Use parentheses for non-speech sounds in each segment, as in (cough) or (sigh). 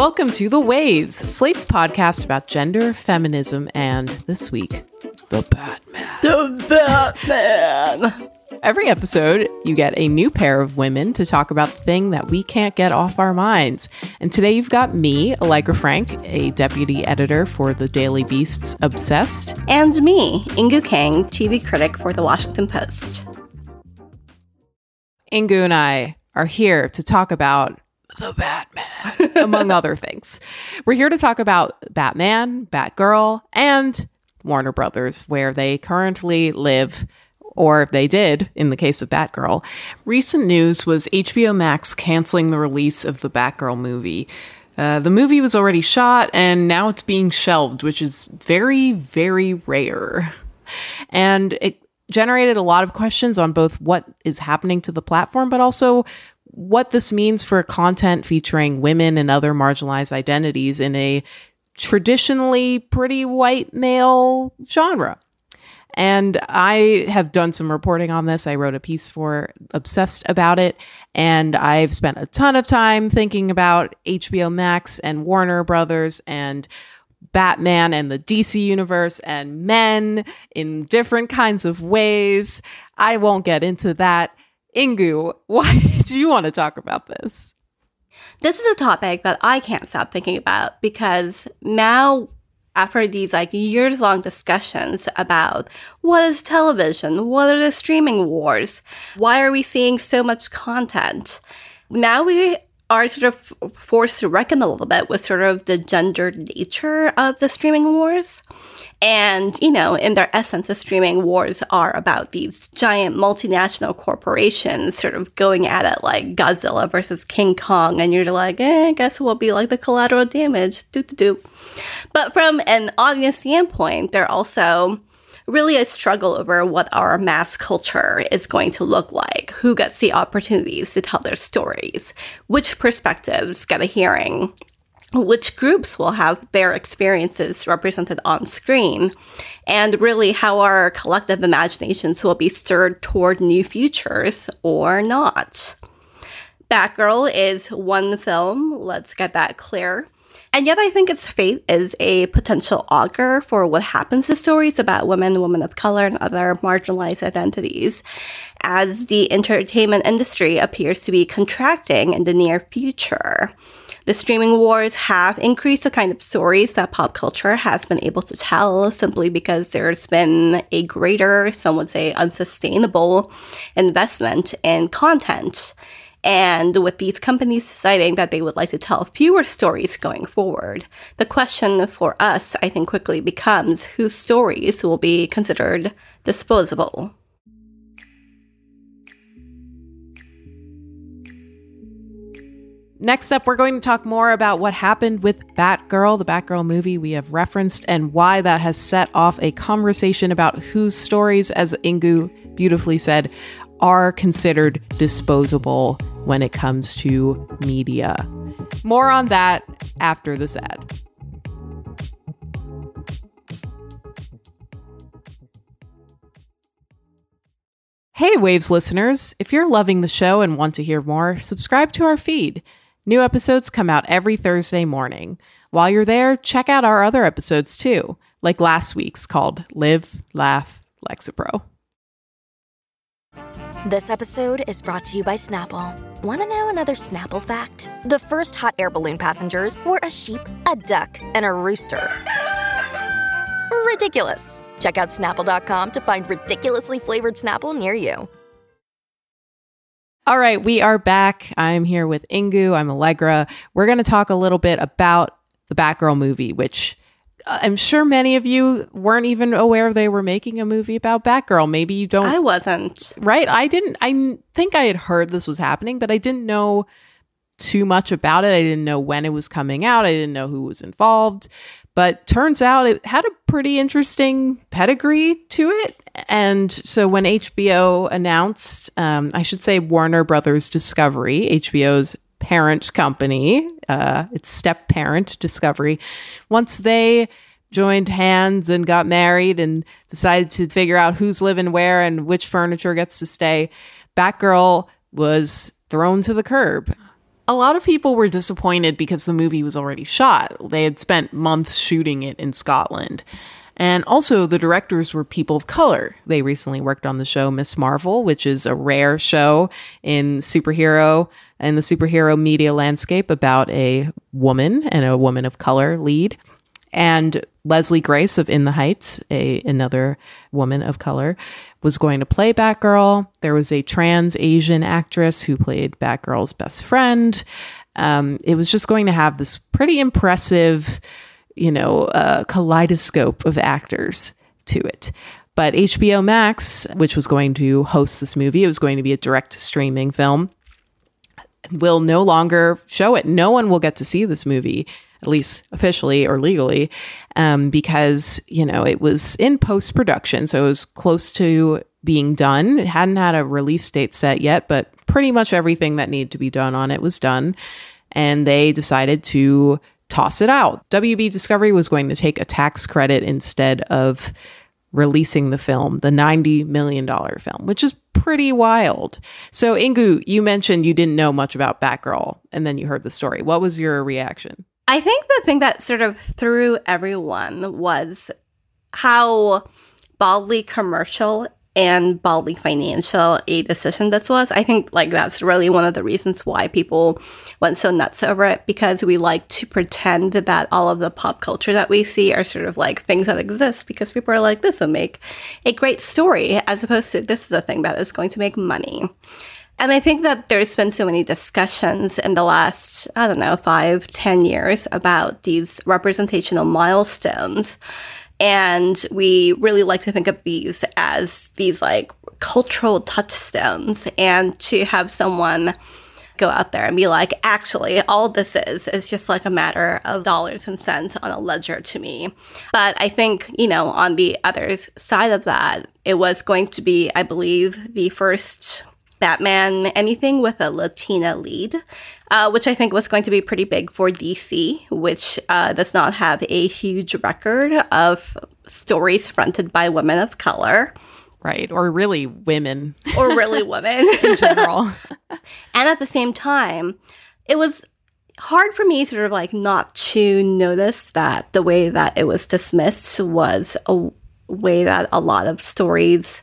Welcome to The Waves, Slate's podcast about gender, feminism, and this week, the Batman. The Batman! Every episode, you get a new pair of women to talk about the thing that we can't get off our minds. And today you've got me, Allegra Frank, a deputy editor for the Daily Beast's Obsessed. And me, Inkoo Kang, TV critic for The Washington Post. Inkoo and I are here to talk about the Batman, (laughs) among other things. We're here to talk about Batman, Batgirl, and Warner Brothers, where they currently live, or they did in the case of Batgirl. Recent news was HBO Max canceling the release of the Batgirl movie. Uh, the movie was already shot and now it's being shelved, which is very, very rare. And it generated a lot of questions on both what is happening to the platform, but also what this means for content featuring women and other marginalized identities in a traditionally pretty white male genre. And I have done some reporting on this. I wrote a piece for Obsessed about it. And I've spent a ton of time thinking about HBO Max and Warner Brothers and Batman and the DC universe and men in different kinds of ways. I won't get into that. Inkoo, why (laughs) do you want to talk about this? This is a topic that I can't stop thinking about because now after these like years long discussions about what is television, what are the streaming wars, why are we seeing so much content? Now we are sort of forced to reckon a little bit with sort of the gendered nature of the streaming wars. And, you know, in their essence, the streaming wars are about these giant multinational corporations sort of going at it like Godzilla versus King Kong. And you're like, eh, I guess we'll be like the collateral damage. Do, do, do. But from an audience standpoint, they're also really a struggle over what our mass culture is going to look like, who gets the opportunities to tell their stories, which perspectives get a hearing, which groups will have their experiences represented on screen, and really how our collective imaginations will be stirred toward new futures or not. Batgirl is one film, let's get that clear. And yet, I think its fate is a potential augur for what happens to stories about women, women of color, and other marginalized identities, as the entertainment industry appears to be contracting in the near future. The streaming wars have increased the kind of stories that pop culture has been able to tell simply because there's been a greater, some would say unsustainable, investment in content. And with these companies deciding that they would like to tell fewer stories going forward, the question for us, I think, quickly becomes whose stories will be considered disposable. Next up, we're going to talk more about what happened with Batgirl, the Batgirl movie we have referenced, and why that has set off a conversation about whose stories, as Inkoo beautifully said, are considered disposable when it comes to media. More on that after this ad. Hey, Waves listeners. If you're loving the show and want to hear more, subscribe to our feed. New episodes come out every Thursday morning. While you're there, check out our other episodes too, like last week's called Live, Laugh, Lexapro. This episode is brought to you by Snapple. Want to know another Snapple fact? The first hot air balloon passengers were a sheep, a duck, and a rooster. Ridiculous. Check out snapple.com to find ridiculously flavored Snapple near you. All right, we are back. I'm here with Inkoo. I'm Allegra. We're going to talk a little bit about the Batgirl movie, which uh, I'm sure many of you weren't even aware they were making a movie about Batgirl. Maybe you don't. I wasn't. Right? I didn't. I think I had heard this was happening, but I didn't know too much about it. I didn't know when it was coming out. I didn't know who was involved. But turns out it had a pretty interesting pedigree to it. And so when HBO announced, um, I should say Warner Brothers Discovery, HBO's parent company, uh, its step parent, Discovery, once they joined hands and got married and decided to figure out who's living where and which furniture gets to stay, Batgirl was thrown to the curb. a lot of people were disappointed because the movie was already shot. They had spent months shooting it in Scotland. And also, the directors were people of color. They recently worked on the show Ms. Marvel, which is a rare show in superhero and the superhero media landscape about a woman and a woman of color lead. And Leslie Grace of In the Heights, a another woman of color, was going to play Batgirl. There was a trans Asian actress who played Batgirl's best friend. Um, it was just going to have this pretty impressive you know, a kaleidoscope of actors to it. But HBO Max, which was going to host this movie, it was going to be a direct streaming film, will no longer show it. No one will get to see this movie, at least officially or legally, um, because, you know, it was in post production. So it was close to being done. It hadn't had a release date set yet, but pretty much everything that needed to be done on it was done. And they decided to toss it out. WB Discovery was going to take a tax credit instead of releasing the film, the $90 million film, which is pretty wild. So, Inkoo, you mentioned you didn't know much about Batgirl and then you heard the story. What was your reaction? I think the thing that sort of threw everyone was how baldly commercial and baldly financial a decision this was. I think like that's really one of the reasons why people went so nuts over it because we like to pretend that all of the pop culture that we see are sort of like things that exist because people are like this will make a great story as opposed to this is a thing that is going to make money. And I think that there's been so many discussions in the last, I don't know, five, ten years about these representational milestones and we really like to think of these as these like cultural touchstones and to have someone go out there and be like, actually, all this is is just like a matter of dollars and cents on a ledger to me. But I think, you know, on the other side of that, it was going to be, I believe, the first Batman anything with a Latina lead, uh, which I think was going to be pretty big for DC, which uh, does not have a huge record of stories fronted by women of color. Right. Or really women. Or really women (laughs) in general. (laughs) and at the same time, it was hard for me sort of like not to notice that the way that it was dismissed was a way that a lot of stories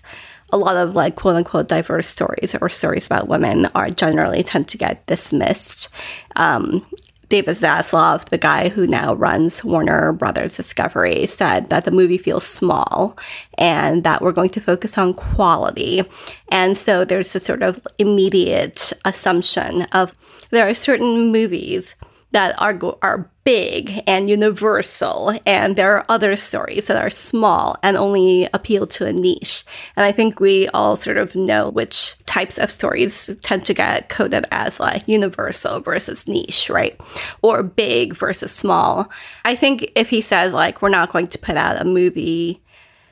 a lot of like quote unquote diverse stories or stories about women are generally tend to get dismissed. Um, David Zaslav, the guy who now runs Warner Brothers Discovery, said that the movie feels small and that we're going to focus on quality. And so there's a sort of immediate assumption of there are certain movies that are go- are big and universal and there are other stories that are small and only appeal to a niche. And i think we all sort of know which types of stories tend to get coded as like universal versus niche right? Or big versus small. I think if he says like we're not going to put out a movie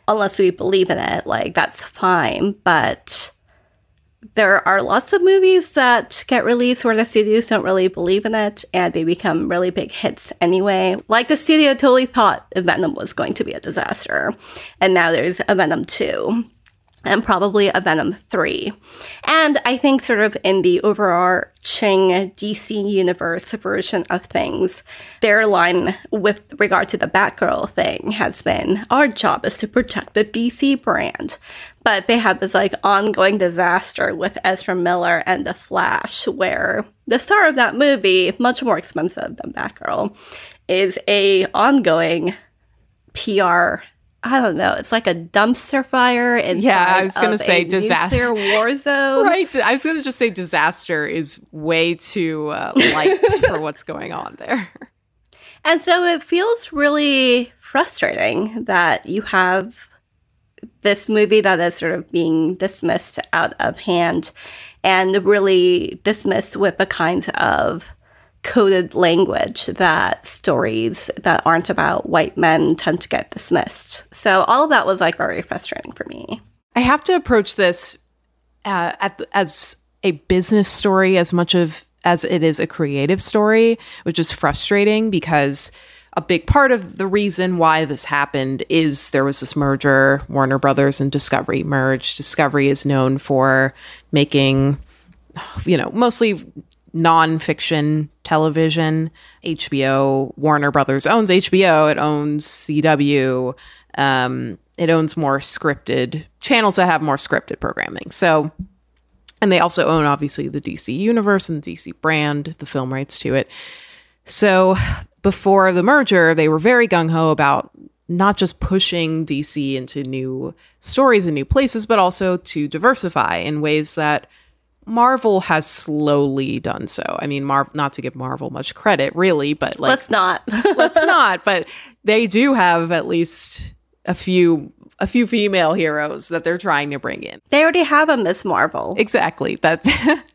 unless we believe in it like that's fine. But there are lots of movies that get released where the studios don't really believe in it and they become really big hits anyway. Like the studio totally thought Venom was going to be a disaster, and now there's a Venom 2 and probably a Venom 3. And I think, sort of in the overarching DC universe version of things, their line with regard to the Batgirl thing has been our job is to protect the DC brand. But they have this like ongoing disaster with Ezra Miller and The Flash, where the star of that movie, much more expensive than Batgirl, is a ongoing PR I don't know. It's like a dumpster fire. and Yeah, I was going to say disaster war (laughs) zone. right. I was going to just say disaster is way too uh, light (laughs) for what's going on there. And so it feels really frustrating that you have this movie that is sort of being dismissed out of hand and really dismissed with the kinds of coded language that stories that aren't about white men tend to get dismissed. So all of that was like very frustrating for me. I have to approach this uh, the, as a business story as much of as it is a creative story, which is frustrating because a big part of the reason why this happened is there was this merger. Warner Brothers and Discovery merged. Discovery is known for making, you know, mostly nonfiction television. HBO, Warner Brothers owns HBO, it owns CW, um, it owns more scripted channels that have more scripted programming. So, and they also own obviously the DC universe and the DC brand, the film rights to it. So, before the merger, they were very gung ho about not just pushing DC into new stories and new places, but also to diversify in ways that Marvel has slowly done so. I mean, Mar- not to give Marvel much credit, really, but like, Let's not. (laughs) (laughs) let's not. But they do have at least a few a few female heroes that they're trying to bring in. they already have a Ms. Marvel. Exactly. That's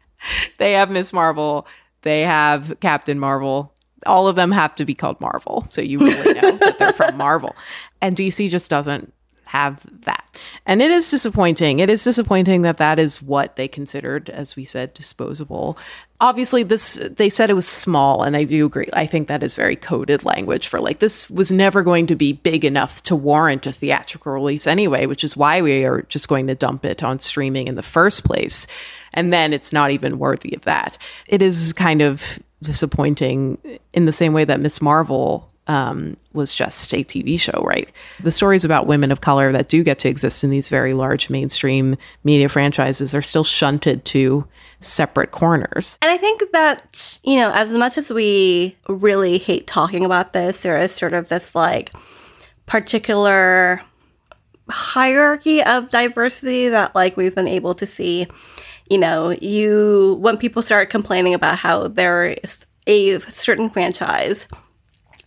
(laughs) they have Ms. Marvel. They have Captain Marvel. All of them have to be called Marvel, so you really know that they're from Marvel. And DC just doesn't have that. And it is disappointing. It is disappointing that that is what they considered, as we said, disposable. Obviously, this they said it was small, and I do agree. I think that is very coded language for like this was never going to be big enough to warrant a theatrical release anyway, which is why we are just going to dump it on streaming in the first place. And then it's not even worthy of that. It is kind of disappointing in the same way that Ms. Marvel um, was just a TV show, right? The stories about women of color that do get to exist in these very large mainstream media franchises are still shunted to separate corners. And I think that, you know, as much as we really hate talking about this, there is sort of this like particular hierarchy of diversity that like we've been able to see. You know, you when people start complaining about how there is a certain franchise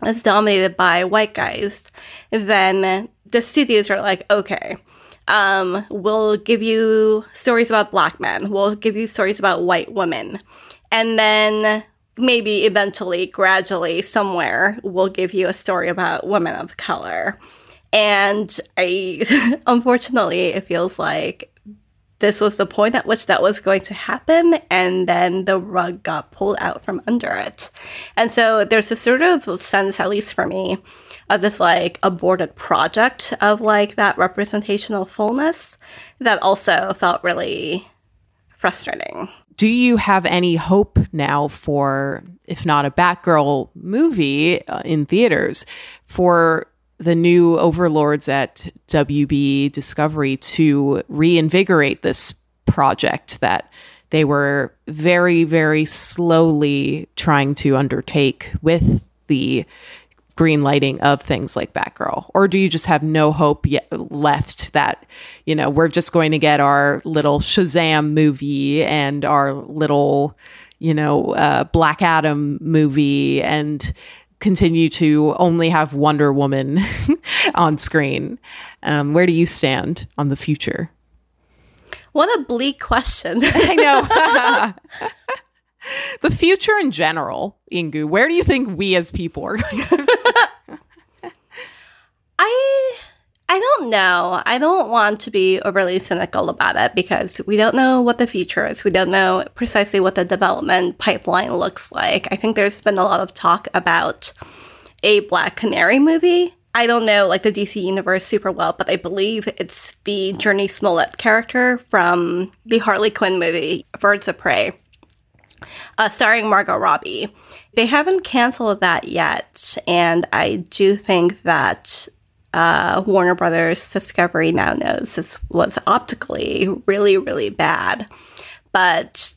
that's dominated by white guys, then the studios are like, okay, um, we'll give you stories about black men, we'll give you stories about white women, and then maybe eventually, gradually, somewhere, we'll give you a story about women of color. And I, (laughs) unfortunately, it feels like this was the point at which that was going to happen, and then the rug got pulled out from under it. And so there's a sort of sense, at least for me, of this like aborted project of like that representational fullness that also felt really frustrating. Do you have any hope now for, if not a Batgirl movie uh, in theaters, for the new overlords at WB Discovery to reinvigorate this project that they were very, very slowly trying to undertake with the green lighting of things like Batgirl? Or do you just have no hope yet left that, you know, we're just going to get our little Shazam movie and our little, you know, uh, Black Adam movie and continue to only have Wonder Woman (laughs) on screen? Um, where do you stand on the future? What a bleak question. (laughs) I know. (laughs) the future in general, Inkoo, where do you think we as people are going I I don't know. I don't want to be overly cynical about it because we don't know what the future is. We don't know precisely what the development pipeline looks like. I think there's been a lot of talk about a Black Canary movie. I don't know like the DC universe super well, but I believe it's the Jurnee Smollett character from the Harley Quinn movie Birds of Prey, uh, starring Margot Robbie. They haven't canceled that yet, and I do think that uh, Warner Brothers Discovery now knows this was optically really, really bad. But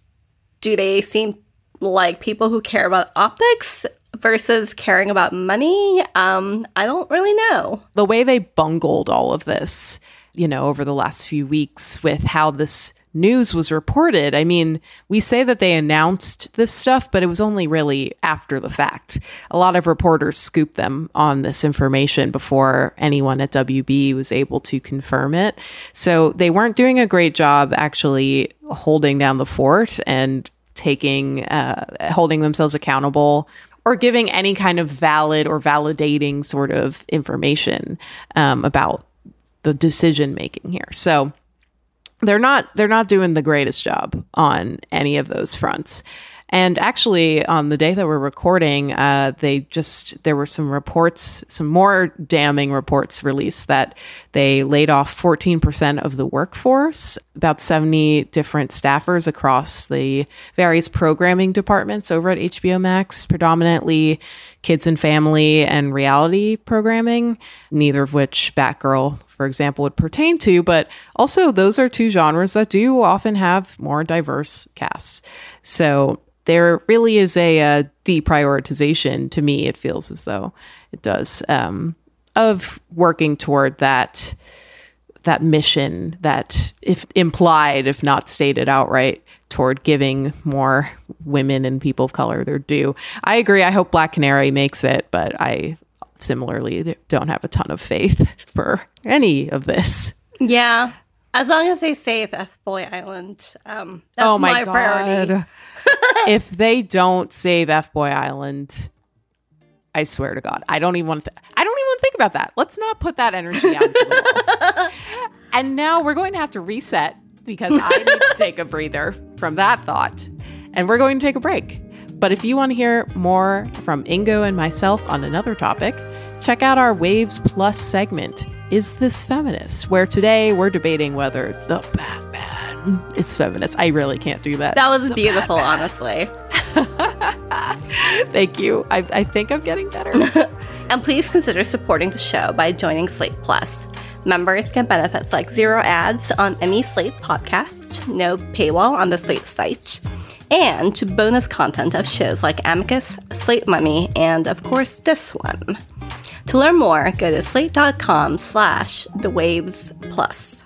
do they seem like people who care about optics versus caring about money? Um, I don't really know. the way they bungled all of this, you know, over the last few weeks with how this news was reported. I mean, we say that they announced this stuff, but it was only really after the fact. A lot of reporters scooped them on this information before anyone at WB was able to confirm it. So they weren't doing a great job actually holding down the fort and taking, uh, holding themselves accountable or giving any kind of valid or validating sort of information um, about the decision making here. So they're not they're not doing the greatest job on any of those fronts. And actually, on the day that we're recording, uh, they just there were some reports, some more damning reports released that they laid off 14% of the workforce, about 70 different staffers across the various programming departments over at HBO Max, predominantly kids and family and reality programming, neither of which Batgirl for example, would pertain to, but also those are two genres that do often have more diverse casts. So there really is a, a deprioritization to me, it feels as though it does, um, of working toward that that mission that if implied if not stated outright toward giving more women and people of color their due i agree i hope black canary makes it but i similarly don't have a ton of faith (laughs) for any of this. Yeah. As long as they save F Boy Island, um, that's oh my, my priority. (laughs) if they don't save F Boy Island, I swear to God, I don't even want to. Th- I don't think about that. Let's not put that energy out into the world. (laughs) and now we're going to have to reset because I need to (laughs) take a breather from that thought, and we're going to take a break. But if you want to hear more from Inkoo and myself on another topic, check out our Waves Plus segment, Is This Feminist? where today we're debating whether the Batman is feminist. I really can't do that. That was the beautiful, Batman. honestly. (laughs) Thank you. I, I think I'm getting better. And please consider supporting the show by joining Slate Plus. Members get benefits like zero ads on any Slate podcast, no paywall on the Slate site and bonus content of shows like Amicus, Slate Money, and of course this one. To learn more, go to slate.com slash the waves plus.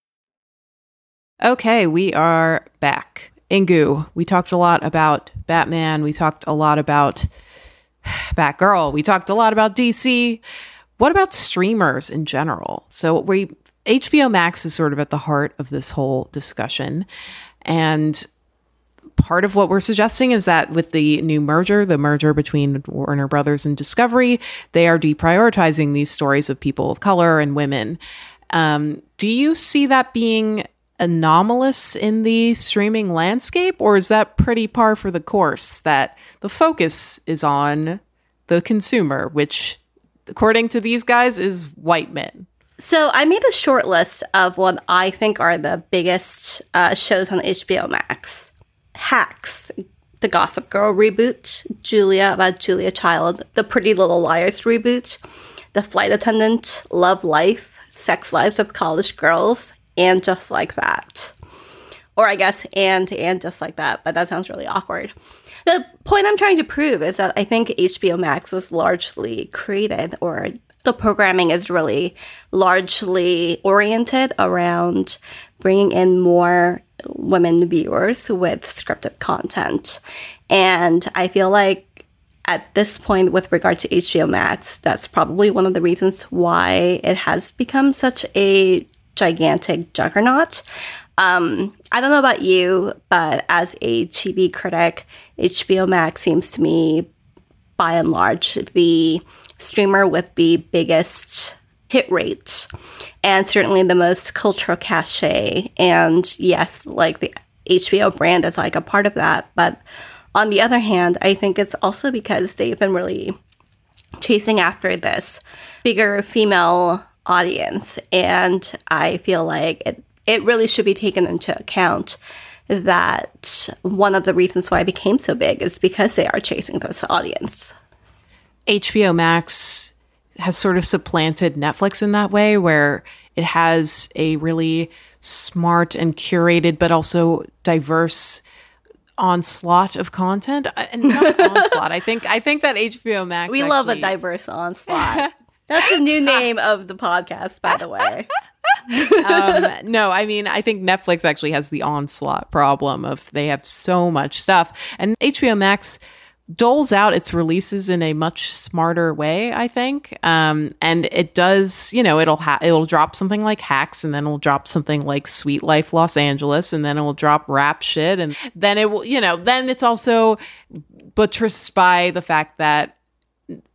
Okay, we are back. Inkoo, we talked a lot about Batman. We talked a lot about (sighs) Batgirl. We talked a lot about DC. What about streamers in general? So we HBO Max is sort of at the heart of this whole discussion. And part of what we're suggesting is that with the new merger, the merger between Warner Brothers and Discovery, they are deprioritizing these stories of people of color and women. Um, do you see that being anomalous in the streaming landscape, or is that pretty par for the course that the focus is on the consumer, which, according to these guys, is white men? So I made a short list of what I think are the biggest uh, shows on HBO Max. Hacks, the Gossip Girl reboot, Julia about Julia Child, the Pretty Little Liars reboot, The Flight Attendant, Love Life, Sex Lives of College Girls, and just like that. Or I guess and and just like that, but that sounds really awkward. The point I'm trying to prove is that I think HBO Max was largely created or the programming is really largely oriented around bringing in more women viewers with scripted content. And I feel like at this point, with regard to HBO Max, that's probably one of the reasons why it has become such a gigantic juggernaut. Um, I don't know about you, but as a TV critic, HBO Max seems to me, by and large, the streamer with the biggest hit rate and certainly the most cultural cachet. And yes, like the HBO brand is like a part of that. But on the other hand, I think it's also because they've been really chasing after this bigger female audience. And I feel like it, it really should be taken into account that one of the reasons why it became so big is because they are chasing this audience. HBO Max has sort of supplanted Netflix in that way, where it has a really smart and curated, but also diverse onslaught of content. Uh, And not (laughs) onslaught. I think I think that HBO Max. We love a diverse onslaught. (laughs) That's the new name of the podcast, by the way. um, no, I mean, I think Netflix actually has the onslaught problem of they have so much stuff, and HBO Max doles out its releases in a much smarter way. I think, um, and it does. You know, it'll ha- it'll drop something like Hacks, and then it'll drop something like Sweet Life Los Angeles, and then it will drop rap shit, and then it will. You know, then it's also buttressed by the fact that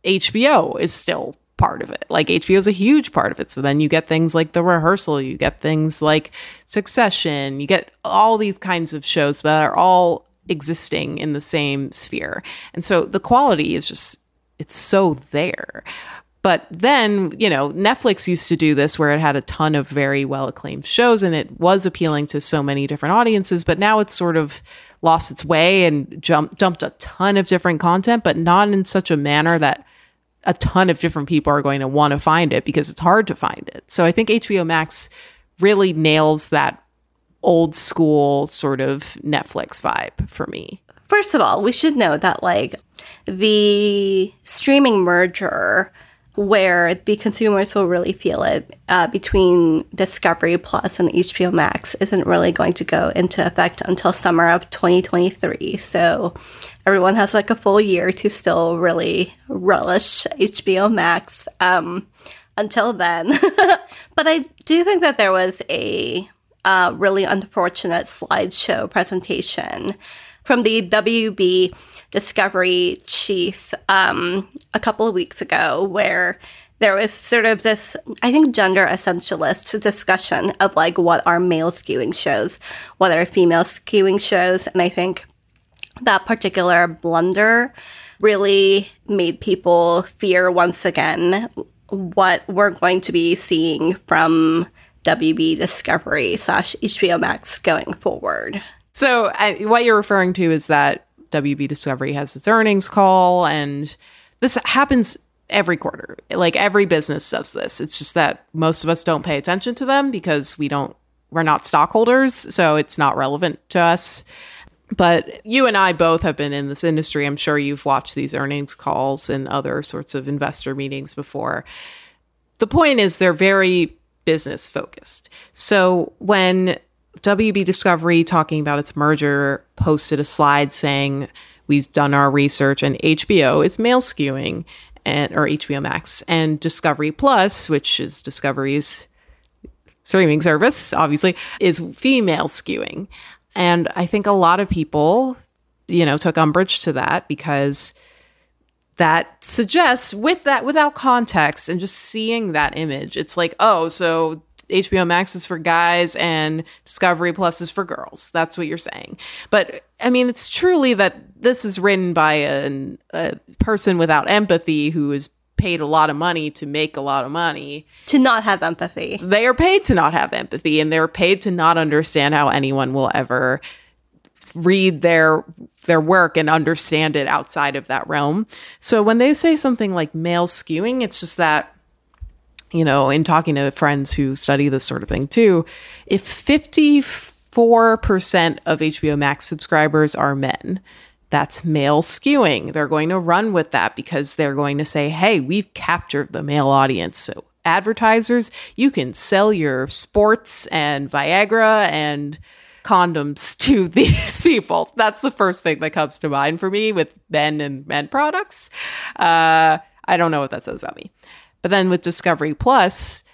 HBO is still part of it. Like HBO is a huge part of it. So then you get things like The Rehearsal, you get things like Succession, you get all these kinds of shows that are all existing in the same sphere. And so the quality is just it's so there. But then, you know, Netflix used to do this where it had a ton of very well acclaimed shows and it was appealing to so many different audiences, but now it's sort of lost its way and jumped dumped a ton of different content, but not in such a manner that a ton of different people are going to want to find it because it's hard to find it. So I think HBO Max really nails that old school sort of Netflix vibe for me. First of all, we should know that like the streaming merger where the consumers will really feel it uh, between Discovery Plus and HBO Max isn't really going to go into effect until summer of 2023. So everyone has like a full year to still really relish HBO Max um, until then. (laughs) but I do think that there was a uh, really unfortunate slideshow presentation from the WB Discovery chief um, a couple of weeks ago, where there was sort of this, I think, gender essentialist discussion of like what are male skewing shows, what are female skewing shows. And I think that particular blunder really made people fear once again what we're going to be seeing from WB Discovery slash HBO Max going forward. So I, what you're referring to is that WB Discovery has its earnings call, and this happens every quarter. Like every business does this. It's just that most of us don't pay attention to them because we don't. We're not stockholders, so it's not relevant to us. But you and I both have been in this industry. I'm sure you've watched these earnings calls and other sorts of investor meetings before. The point is, they're very business focused. So when WB Discovery, talking about its merger, posted a slide saying, We've done our research and HBO is male skewing, and or HBO Max, and Discovery Plus, which is Discovery's streaming service, obviously, is female skewing. And I think a lot of people, you know, took umbrage to that because that suggests with that without context and just seeing that image, it's like, oh, so HBO Max is for guys and Discovery Plus is for girls. That's what you're saying. But I mean, it's truly that this is written by a, a person without empathy who is paid a lot of money to make a lot of money To not have empathy. they are paid to not have empathy and they're paid to not understand how anyone will ever read their their work and understand it outside of that realm. So when they say something like male skewing, it's just that you know, in talking to friends who study this sort of thing too, if 54% of HBO Max subscribers are men, that's male skewing. They're going to run with that because they're going to say, hey, we've captured the male audience. So, advertisers, you can sell your sports and Viagra and condoms (laughs) to these people. That's the first thing that comes to mind for me with men and men products. Uh, I don't know what that says about me. But then with Discovery Plus,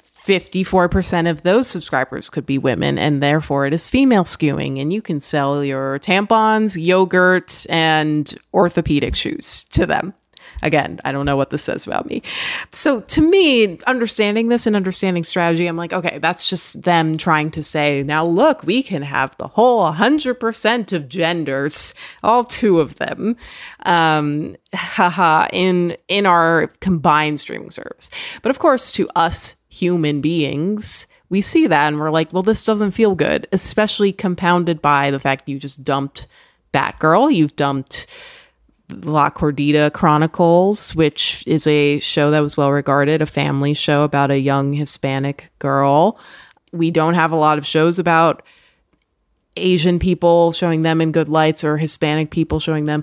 54% of those subscribers could be women, and therefore it is female skewing. And you can sell your tampons, yogurt, and orthopedic shoes to them. Again, I don't know what this says about me. So to me, understanding this and understanding strategy, I'm like, okay, that's just them trying to say, now look, we can have the whole 100% of genders, all two of them, um, haha, in in our combined streaming service. But of course, to us human beings, we see that and we're like, well, this doesn't feel good, especially compounded by the fact you just dumped Batgirl, you've dumped La Gordita Chronicles, which is a show that was well regarded, a family show about a young Hispanic girl. We don't have a lot of shows about Asian people showing them in good lights or Hispanic people showing them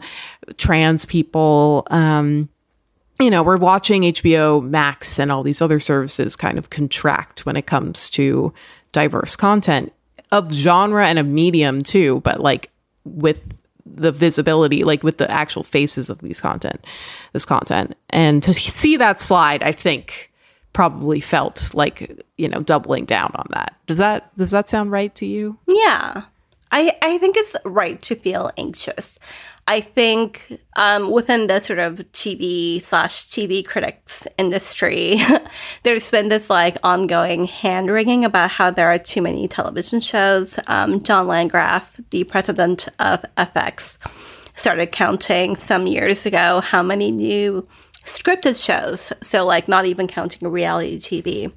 trans people. Um, you know, we're watching HBO Max and all these other services kind of contract when it comes to diverse content of genre and of medium too, but like with the visibility, like with the actual faces of these content, this content. And to see that slide, I think probably felt like, you know, doubling down on that. Does that does that sound right to you? Yeah. I, I think it's right to feel anxious. I think um, within the sort of TV slash TV critics industry, (laughs) there's been this like ongoing hand wringing about how there are too many television shows. Um, John Landgraf, the president of FX, started counting some years ago how many new scripted shows, so like not even counting reality TV,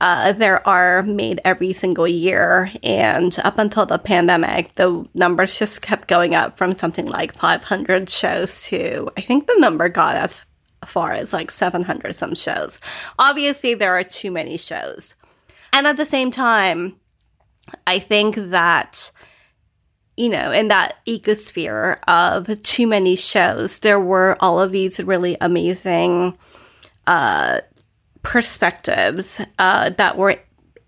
uh, there are made every single year. And up until the pandemic, the numbers just kept going up from something like 500 shows to, I think the number got as far as like 700 some shows. Obviously, there are too many shows. And at the same time, I think that you know, in that ecosphere of too many shows, there were all of these really amazing uh, perspectives uh, that were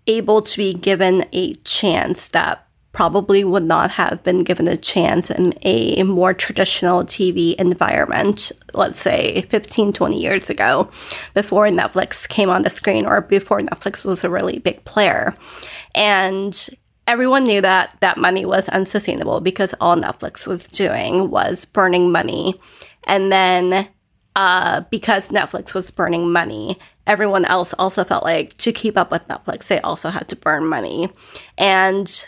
able to be given a chance that probably would not have been given a chance in a more traditional TV environment, let's say 15, 20 years ago, before Netflix came on the screen or before Netflix was a really big player. And everyone knew that that money was unsustainable because all Netflix was doing was burning money. And then uh, because Netflix was burning money, everyone else also felt like to keep up with Netflix, they also had to burn money. And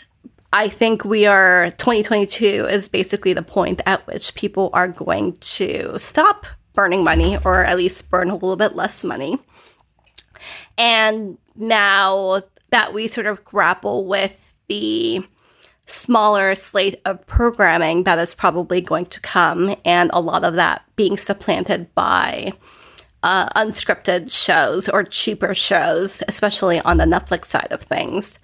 I think we are 2022 is basically the point at which people are going to stop burning money or at least burn a little bit less money. And now that we sort of grapple with the smaller slate of programming that is probably going to come, and a lot of that being supplanted by uh, unscripted shows or cheaper shows, especially on the Netflix side of things.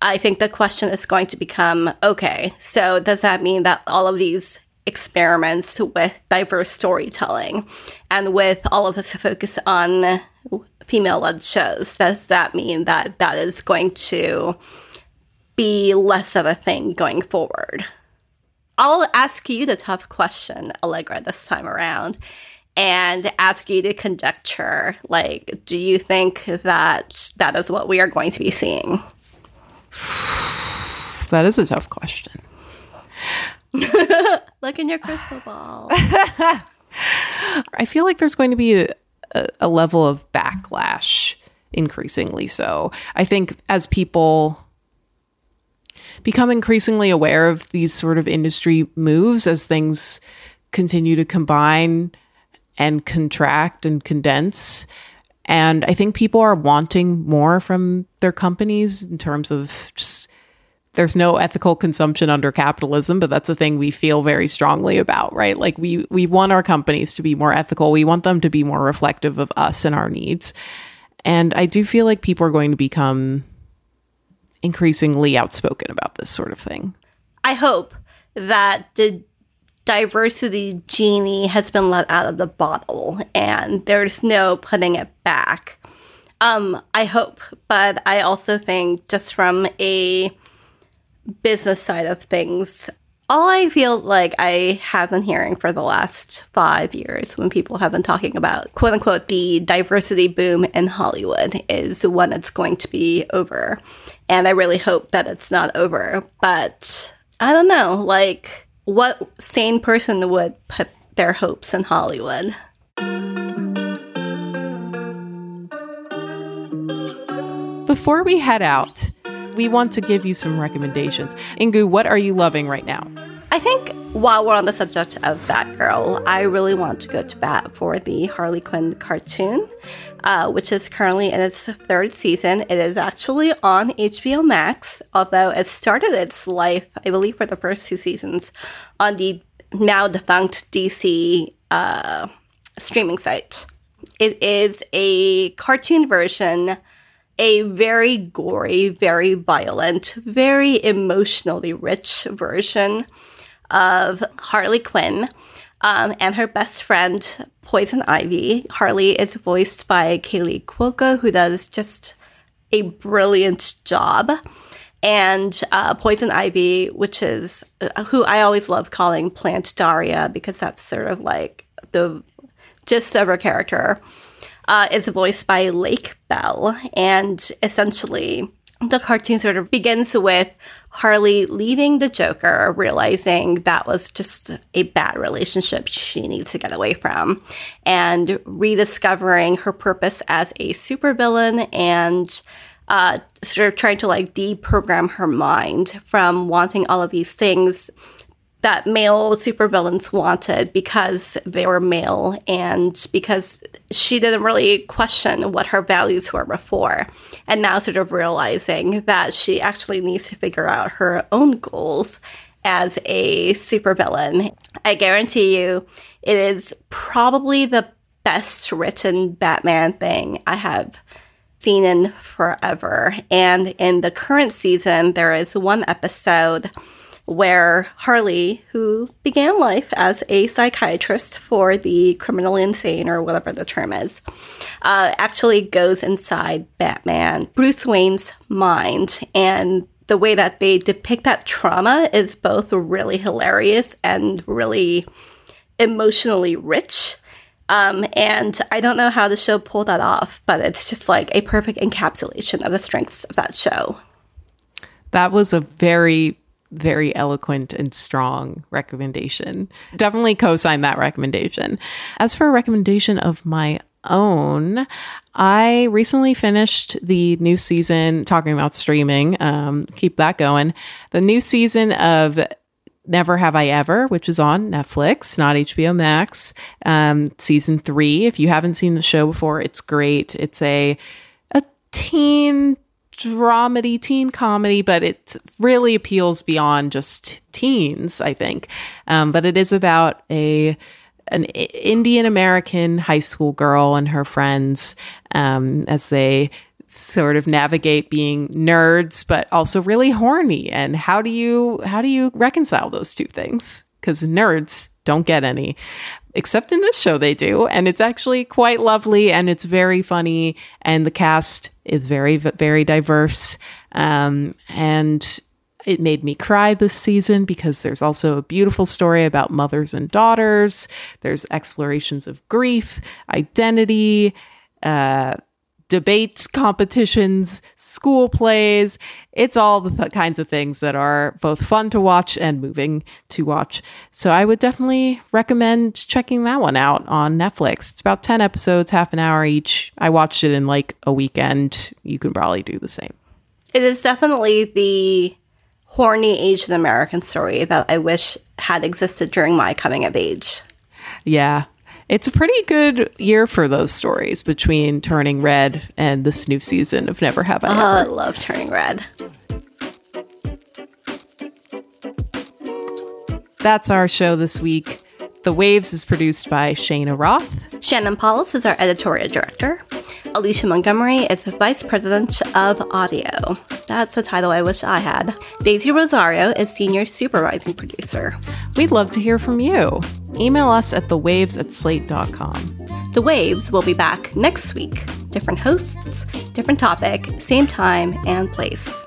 I think the question is going to become okay, so does that mean that all of these experiments with diverse storytelling and with all of this focus on female led shows, does that mean that that is going to be less of a thing going forward? I'll ask you the tough question, Allegra, this time around, and ask you to conjecture like, do you think that that is what we are going to be seeing? (sighs) That is a tough question. (laughs) Look in your crystal ball. (sighs) I feel like there's going to be a, a, a level of backlash increasingly so. I think as people become increasingly aware of these sort of industry moves as things continue to combine and contract and condense. And I think people are wanting more from their companies in terms of just there's no ethical consumption under capitalism, but that's a thing we feel very strongly about, right? Like we we want our companies to be more ethical. We want them to be more reflective of us and our needs. And I do feel like people are going to become increasingly outspoken about this sort of thing. I hope that the diversity genie has been let out of the bottle and there's no putting it back. Um, I hope, but I also think just from a business side of things, all I feel like I have been hearing for the last five years when people have been talking about quote unquote the diversity boom in Hollywood is one that's going to be over. And I really hope that it's not over. But I don't know, like, what sane person would put their hopes in Hollywood? Before we head out, we want to give you some recommendations. Inkoo, what are you loving right now? I think while we're on the subject of Batgirl, I really want to go to bat for the Harley Quinn cartoon, uh, which is currently in its third season. It is actually on HBO Max, although it started its life, I believe, for the first two seasons on the now defunct DC uh, streaming site. It is a cartoon version a very gory, very violent, very emotionally rich version of Harley Quinn um, and her best friend, Poison Ivy. Harley is voiced by Kaley Cuoco, who does just a brilliant job. And uh, Poison Ivy, which is uh, who I always love calling Plant Daria because that's sort of like the gist of her character, uh, is voiced by Lake Bell. And essentially, the cartoon sort of begins with Harley leaving the Joker, realizing that was just a bad relationship she needs to get away from, and rediscovering her purpose as a supervillain and uh, sort of trying to like deprogram her mind from wanting all of these things that male supervillains wanted because they were male and because she didn't really question what her values were before. And now, sort of realizing that she actually needs to figure out her own goals as a supervillain. I guarantee you, it is probably the best written Batman thing I have seen in forever. And in the current season, there is one episode where Harley, who began life as a psychiatrist for the criminally insane or whatever the term is, uh, actually goes inside Batman, Bruce Wayne's mind. And the way that they depict that trauma is both really hilarious and really emotionally rich. Um, and I don't know how the show pulled that off, but it's just like a perfect encapsulation of the strengths of that show. That was a very very eloquent and strong recommendation. Definitely co sign that recommendation. As for a recommendation of my own, I recently finished the new season, talking about streaming, um, keep that going. The new season of Never Have I Ever, which is on Netflix, not HBO Max, um, season three. If you haven't seen the show before, it's great. It's a a teen dramedy, teen comedy, but it really appeals beyond just teens, I think. Um, but it is about a an Indian American high school girl and her friends um, as they sort of navigate being nerds but also really horny and how do you how do you reconcile those two things because nerds don't get any. Except in this show they do and it's actually quite lovely and it's very funny and the cast is very very diverse um, and it made me cry this season because there's also a beautiful story about mothers and daughters. There's explorations of grief identity uh, debates, competitions, school plays. It's all the th- kinds of things that are both fun to watch and moving to watch. So I would definitely recommend checking that one out on Netflix. It's about 10 episodes, half an hour each. I watched it in like a weekend. You can probably do the same. It is definitely the horny Asian American story that I wish had existed during my coming of age. Yeah, it's a pretty good year for those stories between Turning Red and this new season of Never Have I oh, Ever. Oh, I love Turning Red. That's our show this week. The Waves is produced by Shayna Roth. Shannon Palus is our editorial director. Alicia Montgomery is the Vice President of Audio. That's a title I wish I had. Daisy Rosario is Senior Supervising Producer. We'd love to hear from you. Email us at thewaves at slate.com. The Waves will be back next week. Different hosts, different topic, same time and place.